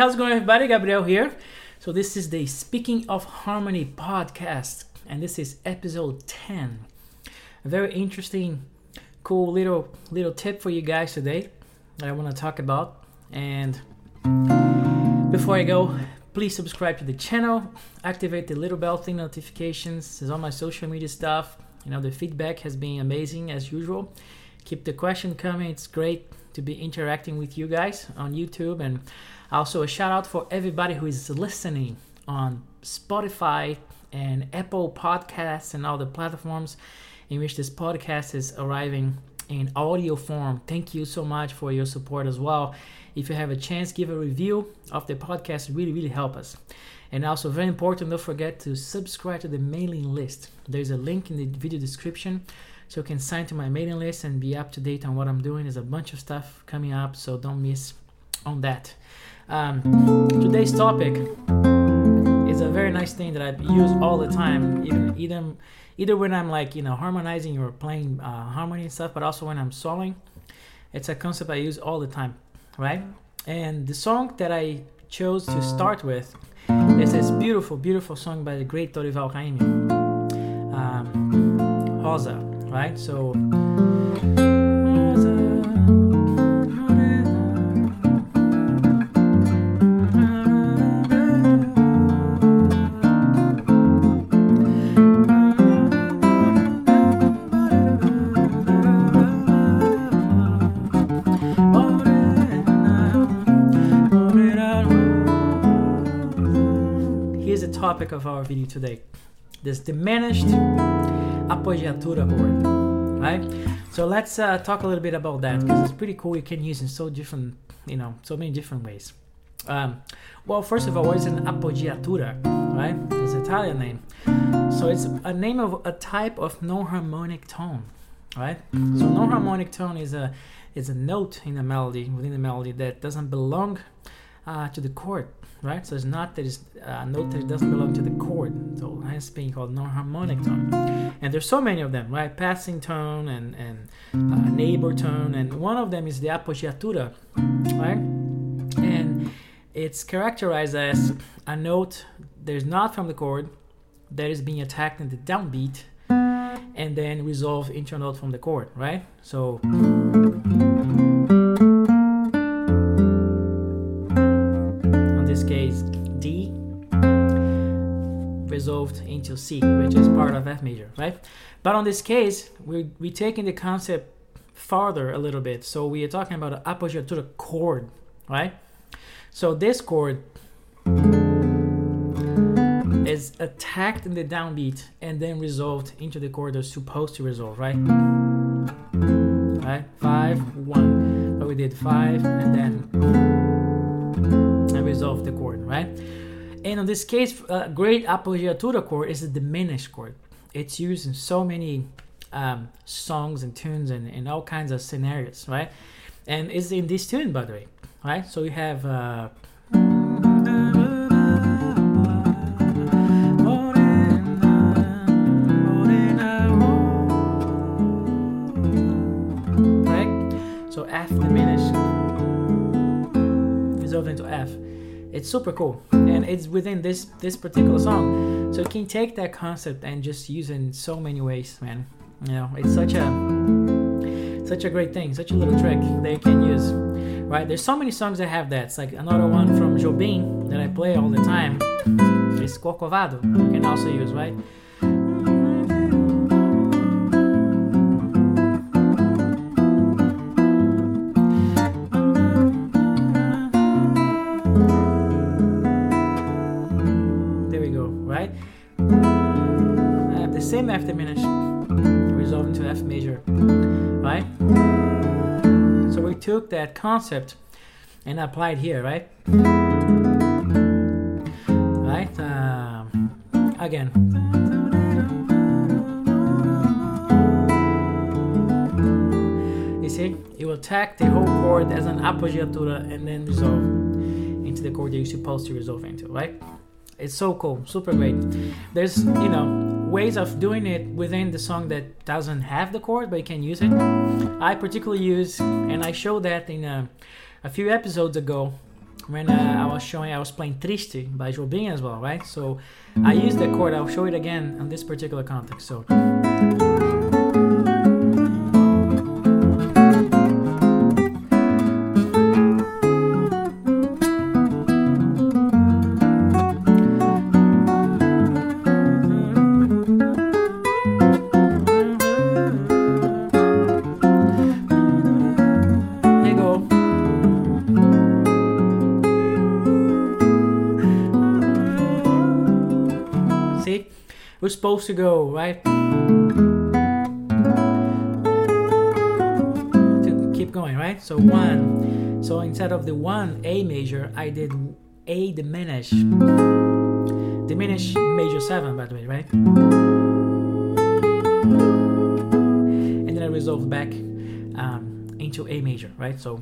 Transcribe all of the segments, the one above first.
How's it going, everybody? Gabriel here. So, this is the Speaking of Harmony podcast, and this is episode 10. A very interesting, cool little little tip for you guys today that I want to talk about. And before I go, please subscribe to the channel, activate the little bell thing notifications. There's all my social media stuff. You know, the feedback has been amazing as usual. Keep the question coming. It's great to be interacting with you guys on YouTube and also, a shout out for everybody who is listening on Spotify and Apple Podcasts and all the platforms in which this podcast is arriving in audio form. Thank you so much for your support as well. If you have a chance, give a review of the podcast. Really, really help us. And also, very important, don't forget to subscribe to the mailing list. There's a link in the video description so you can sign to my mailing list and be up to date on what I'm doing. There's a bunch of stuff coming up, so don't miss on that. Um, today's topic is a very nice thing that I use all the time, even either either when I'm like you know harmonizing or playing uh, harmony and stuff, but also when I'm soloing. It's a concept I use all the time, right? And the song that I chose to start with is this beautiful, beautiful song by the great Dorival Caymmi, um, Rosa, right? So. Here's the topic of our video today this diminished appoggiatura chord right? So let's uh, talk a little bit about that because it's pretty cool. You can use in so different you know so many different ways. Um, well first of all what is an appoggiatura right? It's an italian name. So it's a name of a type of non-harmonic tone right? So non-harmonic tone is a is a note in a melody within the melody that doesn't belong uh, to the chord right? So it's not that it's a note that doesn't belong to the chord. So hence being called non-harmonic tone. And there's so many of them, right? Passing tone and and uh, neighbor tone, and one of them is the appoggiatura, right? And it's characterized as a note that is not from the chord that is being attacked in the downbeat and then resolved into a note from the chord, right? So. Resolved into C, which is part of F major, right? But on this case, we're, we're taking the concept farther a little bit. So we are talking about an appoggiatura to the chord, right? So this chord is attacked in the downbeat and then resolved into the chord that's supposed to resolve, right? Right? Five, one. But we did five and then and resolve the chord, right? And in this case, uh, great appoggiatura chord is a diminished chord. It's used in so many um, songs and tunes and, and all kinds of scenarios, right? And it's in this tune, by the way, right? So you have. Uh. So F diminished resolved into F it's super cool. And it's within this this particular song. So you can take that concept and just use it in so many ways man? You know it's such a such a great thing such a little trick that you can use right? There's so many songs that have that. It's like another one from jobim that i play all the time. Is corcovado you can also use right we took that concept and applied here, right? Right? Um, again. You see, you will attack the whole chord as an appoggiatura and then resolve into the chord that you're supposed to resolve into, right? It's so cool, super great. There's, you know, ways of doing it within the song that doesn't have the chord but you can use it. I particularly use, and I showed that in a, a few episodes ago when uh, I was showing, I was playing Triste by Jobim as well, right? So I use the chord. I'll show it again on this particular context. So. Supposed to go right to keep going, right? So one. So instead of the one A major, I did A diminished, diminished major seven, by the way, right? And then I resolved back um, into A major, right? So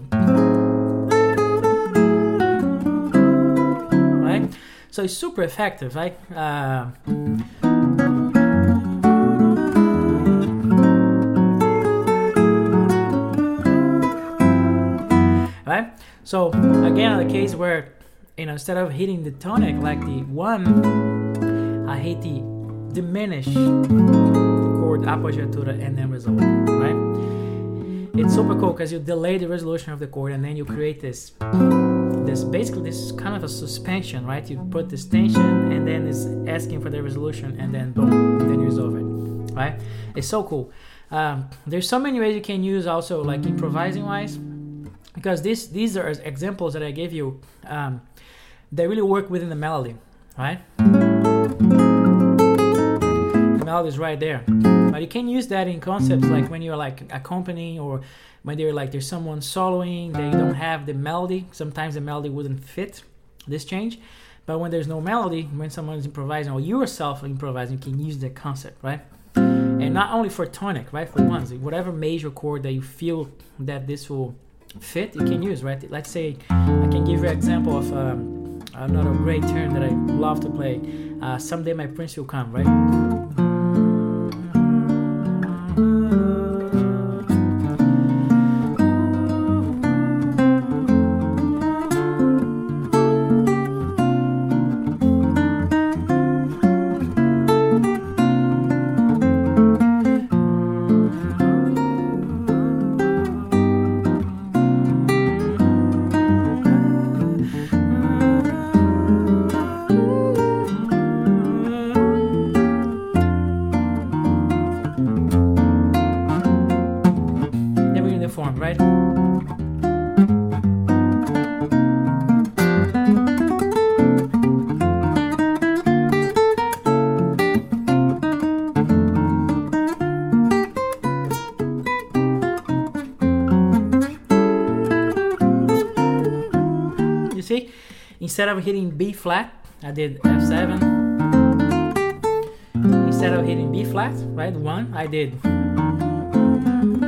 right? So it's super effective, right? Uh, So again, the case where you know instead of hitting the tonic like the one, I hit the diminish chord appoggiatura and then resolve, right? It's super cool because you delay the resolution of the chord and then you create this this basically this is kind of a suspension, right? You put this tension and then it's asking for the resolution and then boom, then you resolve it, right? It's so cool. Um, there's so many ways you can use also like improvising wise because this these are examples that I gave you. Um, they really work within the melody, right? The melody is right there, but you can use that in concepts like when you're like accompanying or when they're like there's someone soloing, they don't have the melody. Sometimes the melody wouldn't fit this change, but when there's no melody, when someone's improvising or yourself improvising, you can use that concept, right? And not only for tonic, right? For ones, whatever major chord that you feel that this will fit, you can use, right? Let's say I can give you an example of um, another great tune that I love to play. Uh, Someday My Prince Will Come, right? Instead of hitting B flat, I did F7. Instead of hitting B flat, right, one, I did and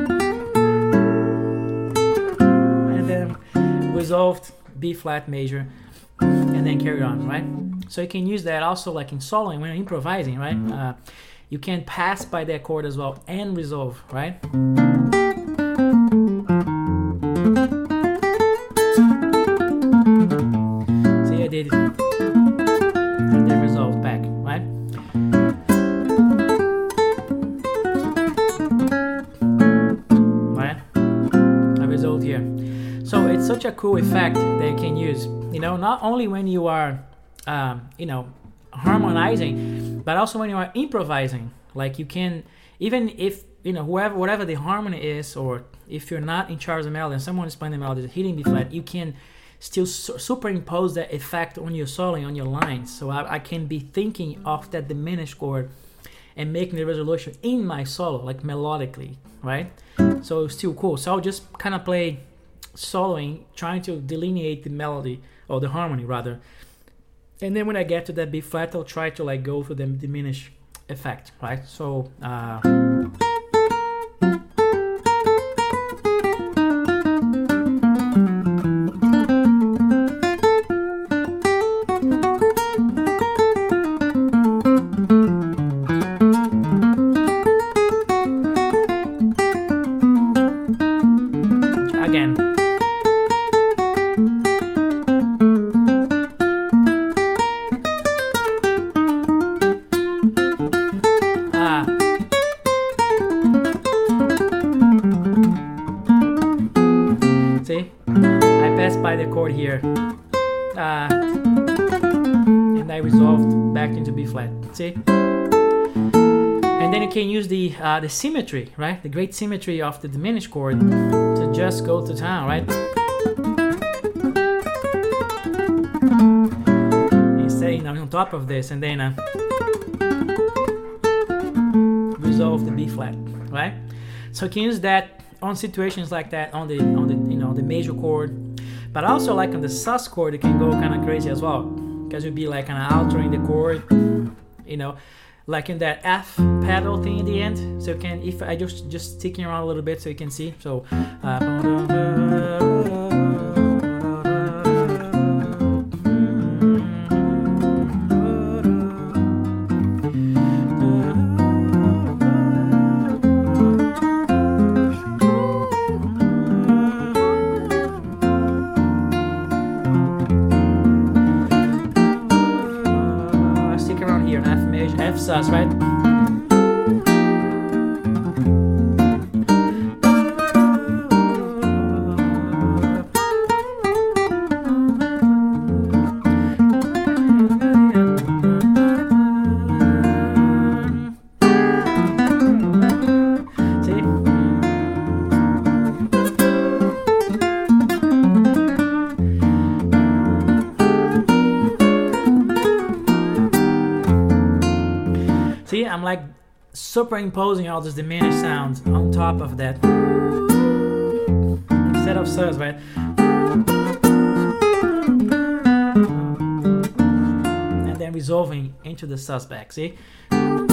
then resolved B flat major and then carry on, right? So you can use that also like in soloing when you're improvising, right? Uh, you can pass by that chord as well and resolve, right? Cool effect you can use. You know, not only when you are, um, you know, harmonizing, but also when you are improvising. Like you can, even if you know whoever, whatever the harmony is, or if you're not in charge of the melody and someone is playing the melody, hitting B flat, you can still su- superimpose that effect on your soloing, on your lines. So I, I can be thinking of that diminished chord and making the resolution in my solo, like melodically, right? So it's still cool. So I'll just kind of play soloing, trying to delineate the melody or the harmony rather. And then when I get to that B flat, I'll try to like go for the diminish effect, right? So uh, the symmetry, right? The great symmetry of the diminished chord to just go to town, right? Instead, you know, on top of this, and then uh, resolve the B flat, right? So you can use that on situations like that on the on the you know the major chord, but also like on the sus chord, it can go kind of crazy as well because you'd be like kind of altering the chord, you know like in that F pedal thing in the end. So can, if I just just sticking around a little bit so you can see. So. Uh, superimposing all these diminished sounds on top of that. Instead of sus, right? And then resolving into the sus back, see? And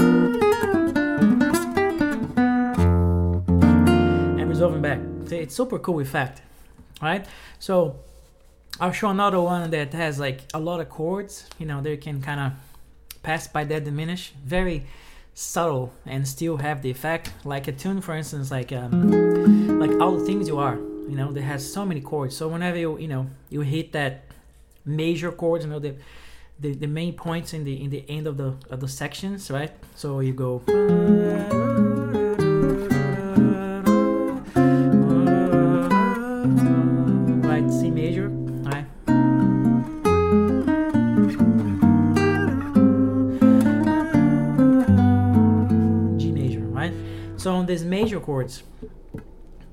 resolving back. See, it's super cool effect, right? So I'll show another one that has like a lot of chords, you know, they can kind of pass by that diminish very subtle and still have the effect. Like a tune for instance like um like all the things you are you know that has so many chords. So whenever you you know you hit that major chords you know the the, the main points in the in the end of the of the sections right? So you go So on these major chords,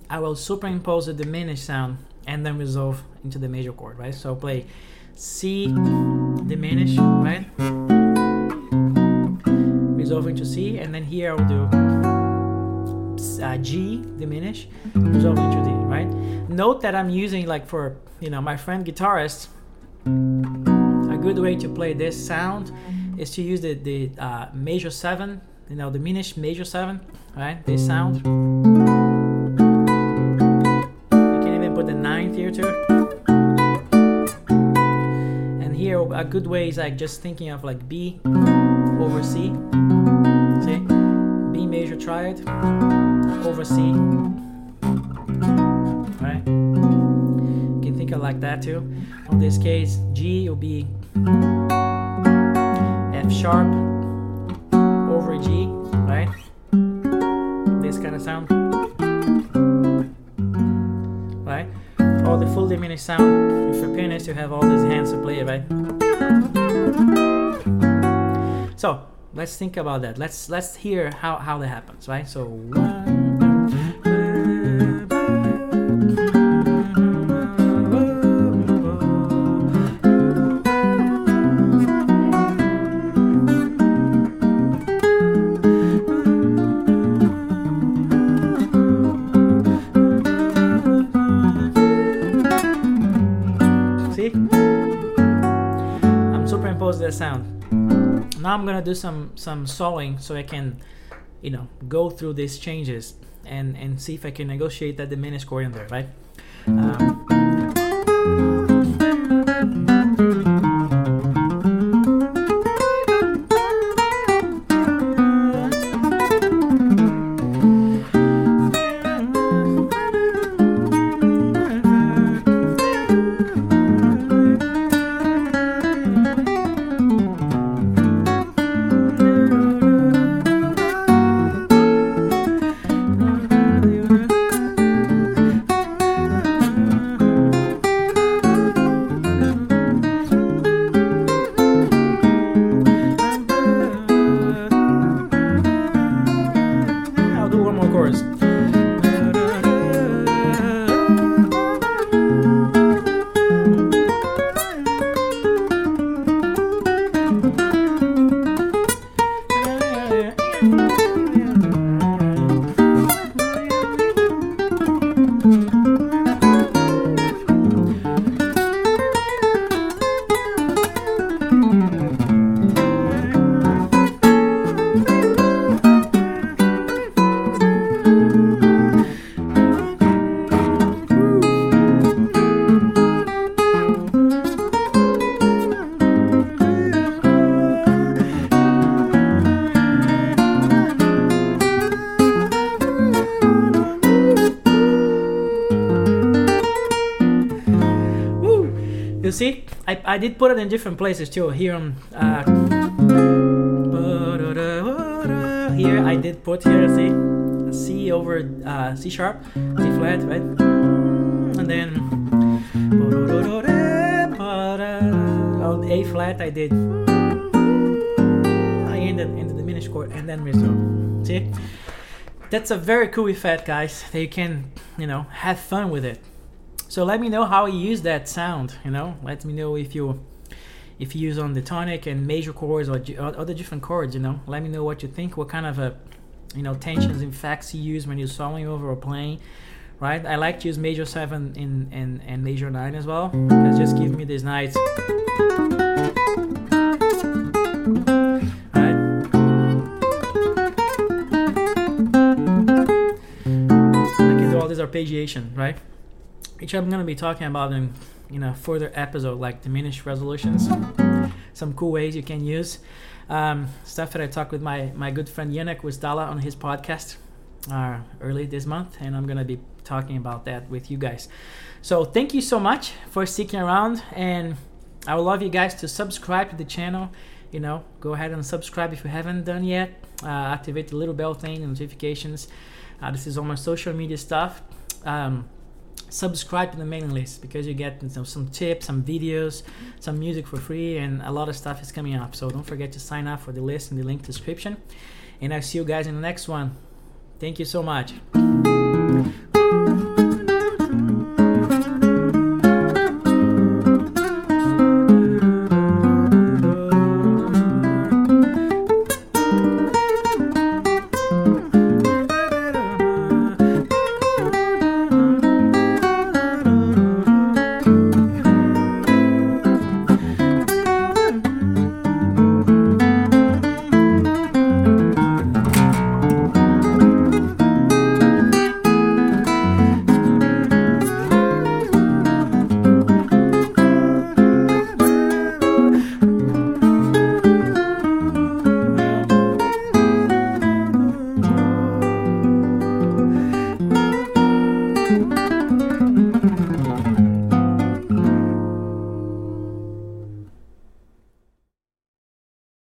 I will superimpose the diminished sound and then resolve into the major chord, right? So play C diminished, right? Resolve into C, and then here I'll do uh, G diminish, resolve into D, right? Note that I'm using like for you know my friend guitarist. A good way to play this sound is to use the the uh, major seven, you know, diminished major seven, right? This sound. Mm. You can even put the ninth here too. And here a good way is like just thinking of like B over C. See, B major triad over C. Right? You can think of like that too. On this case, G will be F sharp right? This kind of sound. Right? Or the full diminished sound. If you're a pianist, you have all these hands to play it, right? So let's think about that. Let's let's hear how, how that happens, right? So See? Some some soloing so I can, you know, go through these changes and and see if I can negotiate that diminished chord in there, right? Um, I, did put it in different places too. Here on uh, here I did put here see C over uh, C sharp, C flat, right? And then on A flat I did I ended in the diminished chord and then resume. See? That's a very cool effect, guys. That you can, you know, have fun with it. So let me know how you use that sound. You know, let me know if you if you use on the tonic and major chords or, other different chords. You know, let me know what you think. What kind of a you know tensions and facts you use when you're soloing over or playing. Right? I like to use major seven in and and major nine as well just give me these nice. Arpeggiation, right? Which I'm gonna be talking about in you know further episode like diminished resolutions, some cool ways you can use um, stuff that I talked with my my good friend Yannick Wisdala on his podcast uh, early this month, and I'm gonna be talking about that with you guys. So thank you so much for sticking around, and I would love you guys to subscribe to the channel. You know, go ahead and subscribe if you haven't done yet. Uh, activate the little bell thing, notifications. Uh, this is all my social media stuff. Um, subscribe to the mailing list because you get you know, some tips, some videos, some music for free, and a lot of stuff is coming up. So don't forget to sign up for the list in the link description. And I'll see you guys in the next one. Thank you so much.